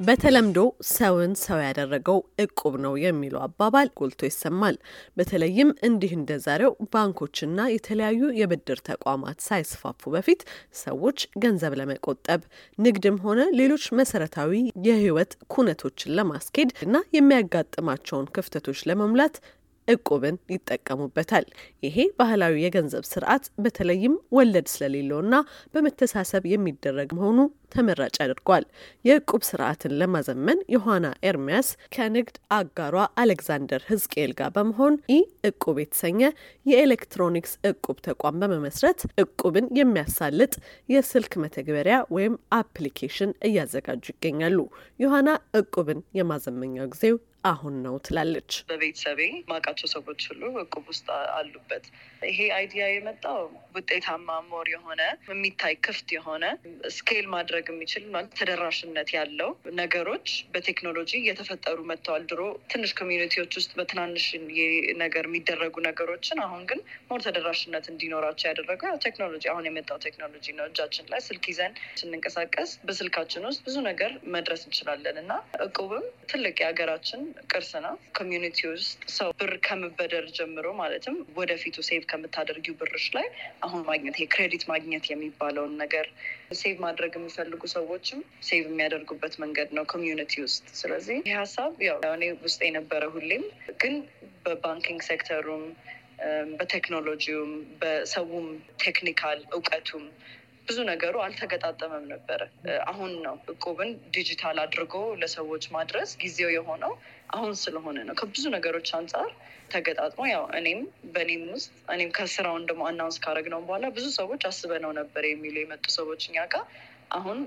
በተለምዶ ሰውን ሰው ያደረገው እቁብ ነው የሚለው አባባል ጎልቶ ይሰማል። በተለይም እንዲህ እንደ ዛሬው ባንኮችና የተለያዩ የብድር ተቋማት ሳይስፋፉ በፊት ሰዎች ገንዘብ ለመቆጠብ ንግድም ሆነ ሌሎች መሰረታዊ የሕይወት ኩነቶችን ለማስኬድ እና የሚያጋጥማቸውን ክፍተቶች ለመሙላት እቁብን ይጠቀሙበታል። ይሄ ባህላዊ የገንዘብ ስርዓት በተለይም ወለድ ስለሌለውና በመተሳሰብ የሚደረግ መሆኑ ተመራጭ ያደርገዋል። የእቁብ ስርዓትን ለማዘመን ዮሐና ኤርሚያስ ከንግድ አጋሯ አሌክዛንደር ህዝቅኤል ጋር በመሆን ኢ እቁብ የተሰኘ የኤሌክትሮኒክስ እቁብ ተቋም በመመስረት እቁብን የሚያሳልጥ የስልክ መተግበሪያ ወይም application እያዘጋጁ ይገኛሉ። ዮሐና እቁብን የማዘመኛው ጊዜው አሁን ነው ትላለች። በቤተሰቤ ማውቃቸው ሰዎች ሁሉ እቁብ ውስጥ አሉበት። ይሄ idea የመጣው ውጤታማ more የሆነ የሚታይ ክፍት የሆነ scale ማድረግ የሚችል ተደራሽነት ያለው ነገሮች በቴክኖሎጂ እየተፈጠሩ መጥተዋል። ድሮ ትንሽ community ዎች ውስጥ በትናንሽ ነገር የሚደረጉ ነገሮችን አሁን ግን more ተደራሽነት እንዲኖራቸው ያደረገው ቴክኖሎጂ አሁን የመጣው ቴክኖሎጂ ነው። እጃችን ላይ ስልክ ይዘን ስንንቀሳቀስ በስልካችን ውስጥ ብዙ ነገር መድረስ እንችላለን እና እቁብም ትልቅ የሀገራችን ቅርስ ነው። community ውስጥ ሰው ብር ከመበደር ጀምሮ ማለትም ወደፊቱ save ከምታደርጊው ብርሽ ላይ አሁን ማግኘት ይሄ credit ማግኘት የሚባለውን ነገር save ማድረግ የሚፈልጉ ሰዎችም save የሚያደርጉበት መንገድ ነው community ውስጥ። ስለዚህ ይህ ሀሳብ ያው እኔ ውስጥ የነበረ ሁሌም ግን በ banking sector ኡም በቴክኖሎጂውም በሰውም technical እውቀቱም ብዙ ነገሩ አልተገጣጠመም ነበረ። አሁን ነው እቁብን ዲጂታል አድርጎ ለሰዎች ማድረስ ጊዜው የሆነው አሁን ስለሆነ ነው። ከብዙ ነገሮች አንጻር ተገጣጥሞ ያው እኔም በእኔም ውስጥ እኔም ከስራውን ደግሞ announce ካደረግነው በኋላ ብዙ ሰዎች አስበነው ነበር የሚሉ የመጡ ሰዎች እኛ ጋር አሁን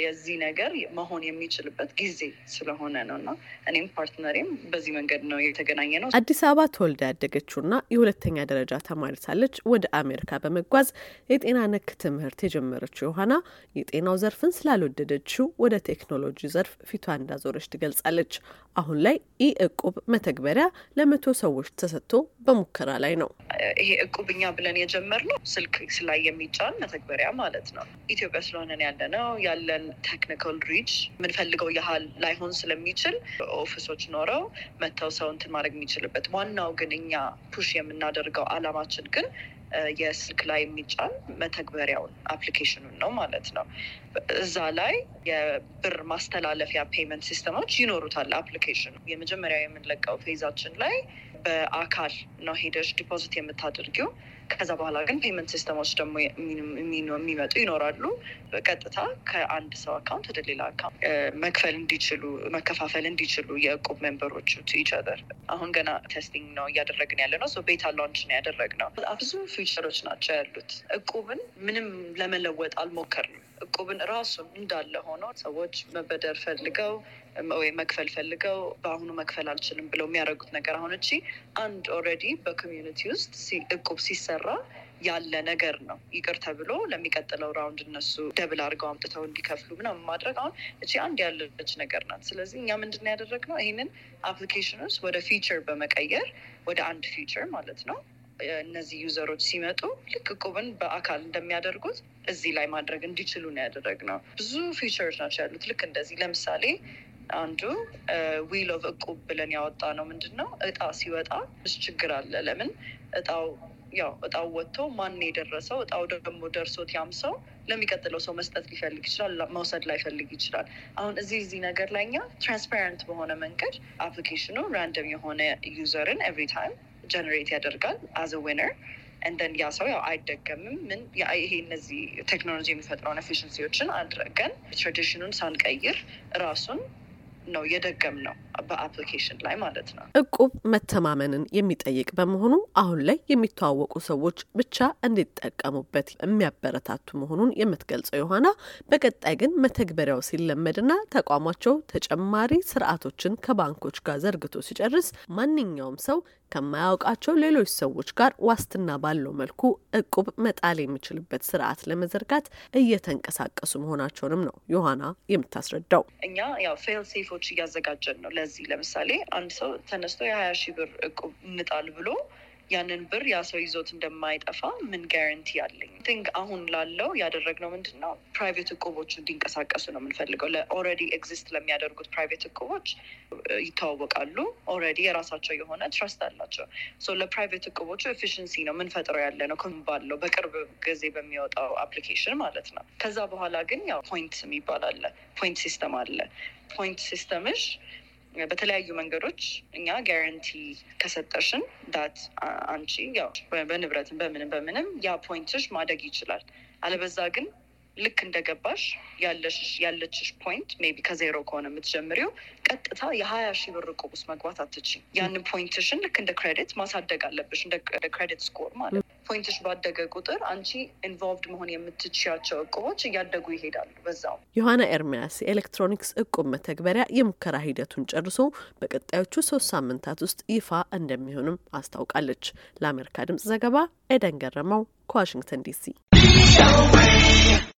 የዚህ ነገር መሆን የሚችልበት ጊዜ ስለሆነ ነው እና እኔም partner ኤም በዚህ መንገድ ነው የተገናኘነው። አዲስ አበባ ተወልዳ ያደገችውና የሁለተኛ ደረጃ ተማሪ ሳለች ወደ አሜሪካ በመጓዝ የጤና ነክ ትምህርት የጀመረችው ዮሐና የጤናው ዘርፍን ስላልወደደችው ወደ ቴክኖሎጂ ዘርፍ ፊቷ እንዳዞረች ትገልጻለች። አሁን ላይ ኢ እቁብ መተግበሪያ ለመቶ ሰዎች ተሰጥቶ በሙከራ ላይ ነው። ይሄ እቁብኛ ብለን የጀመርነው ስልክ ላይ የሚጫን መተግበሪያ ማለት ነው። ኢትዮጵያ ስለሆንን ያለነው ያለን technical reach የምንፈልገው ያህል ላይሆን ስለሚችል office ኦች ኖረው መጥተው ሰው እንትን ማድረግ የሚችልበት ዋናው ግን እኛ push የምናደርገው አላማችን ግን የስልክ ላይ የሚጫን መተግበሪያውን application ኡን ነው ማለት ነው። እዛ ላይ የብር ማስተላለፊያ payment system ኦች ይኖሩታል። application ኡ የመጀመሪያ የምንለቀው phase ኣችን ላይ በአካል ነው ሄደሽ deposit የምታደርጊው። ከዛ በኋላ ግን payment system ኦች ደግሞ የሚመጡ ይኖራሉ። በቀጥታ ከአንድ ሰው account ወደ ሌላ account መክፈል እንዲችሉ መከፋፈል እንዲችሉ የእቁብ member ኦቹ to each other አሁን ገና testing ነው እያደረግን ያለነው። beta launch ነው ያደረግነው። ብዙ feature ኦች ናቸው ያሉት። እቁብን ምንም ለመለወጥ አልሞከርንም። እቁብን ራሱን እንዳለ ሆኖ ሰዎች መበደር ፈልገው ወይ መክፈል ፈልገው በአሁኑ መክፈል አልችልም ብለው የሚያደርጉት ነገር አሁን እቺ አንድ already በ community ውስጥ እቁብ ሲሰራ ያለ ነገር ነው። ይቅር ተብሎ ለሚቀጥለው round እነሱ double አድርገው አምጥተው እንዲከፍሉ ምናምን ማድረግ አሁን እቺ አንድ ያለች ነገር ናት። ስለዚህ እኛ ምንድን ያደረግነው ይህንን application ውስጥ ወደ feature በመቀየር ወደ አንድ feature ማለት ነው እነዚህ user ኦች ሲመጡ ልክ እቁብን በአካል እንደሚያደርጉት እዚህ ላይ ማድረግ እንዲችሉ ነው ያደረግነው። ብዙ feature ኦች ናቸው ያሉት። ልክ እንደዚህ ለምሳሌ አንዱ wheel of እቁብ ብለን ያወጣነው ምንድን ነው እጣ ሲወጣ ብዙ ችግር አለ። ለምን እጣው ያው እጣው ወጥቶ ማን የደረሰው እጣው ደግሞ ደርሶት ያም ሰው ለሚቀጥለው ሰው መስጠት ሊፈልግ ይችላል፣ መውሰድ ላይፈልግ ይችላል። አሁን እዚህ እዚህ ነገር ላይ እኛ transparent በሆነ መንገድ አፕሊኬሽኑ ራንደም የሆነ user ን every time generate ያደርጋል as winner and then ያ ሰው ያው አይደገምም። ምን ይሄ እነዚህ ቴክኖሎጂ የሚፈጥረውን efficiency ዎችን አድረገን tradition ኡን ሳንቀይር ራሱን ነው የደገምነው በ application ላይ ማለት ነው። እቁብ መተማመንን የሚጠይቅ በመሆኑ አሁን ላይ የሚተዋወቁ ሰዎች ብቻ እንዲጠቀሙበት የሚያበረታቱ መሆኑን የምትገልጸው ዮሐና በቀጣይ ግን መተግበሪያው ሲለመድና ተቋማቸው ተጨማሪ ስርዓቶችን ከባንኮች ጋር ዘርግቶ ሲጨርስ ማንኛውም ሰው ከማያውቃቸው ሌሎች ሰዎች ጋር ዋስትና ባለው መልኩ እቁብ መጣል የሚችልበት ስርዓት ለመዘርጋት እየተንቀሳቀሱ መሆናቸውንም ነው ዮሐና የምታስረዳው። እኛ ያው fail safe ኦች እያዘጋጀን ነው። ለዚህ ለምሳሌ አንድ ሰው ተነስቶ የሀያ ሺህ ብር እቁብ እንጣል ብሎ ያንን ብር ያ ሰው ይዞት እንደማይጠፋ ምን guarantee አለኝ? think አሁን ላለው ያደረግነው ምንድን ነው private እቁቦች እንዲንቀሳቀሱ ነው የምንፈልገው። ለ already exist ለሚያደርጉት private እቁቦች ይተዋወቃሉ። already የራሳቸው የሆነ trust አላቸው። ለ private እቁቦቹ efficiency ነው የምንፈጥረው ያለነው ባለው በቅርብ ጊዜ በሚወጣው application ማለት ነው። ከዛ በኋላ ግን ያው point የሚባል አለ። point system አለ። point system ሽ በተለያዩ መንገዶች እኛ guarantee ከሰጠሽን that አንቺ ያው በንብረትም በምንም በምንም ያ point ሽ ማደግ ይችላል። አለበዛ ግን ልክ እንደገባሽ ያለችሽ point ቢ ከዜሮ ከሆነ የምትጀምሪው ቀጥታ የሀያ ሺህ ብር ውስጥ መግባት አትችይም። ያንን point ሽን ልክ እንደ credit ማሳደግ አለብሽ፣ እንደ credit score ማለት point ሽ ባደገ ቁጥር አንቺ involved መሆን የምትችያቸው እቁቦች እያደጉ ይሄዳሉ። በዛው ዮሐና ኤርሚያስ የኤሌክትሮኒክስ እቁብ መተግበሪያ የሙከራ ሂደቱን ጨርሶ በቀጣዮቹ ሶስት ሳምንታት ውስጥ ይፋ እንደሚሆንም አስታውቃለች። ለአሜሪካ ድምጽ ዘገባ ኤደን ገረመው ከዋሽንግተን ዲሲ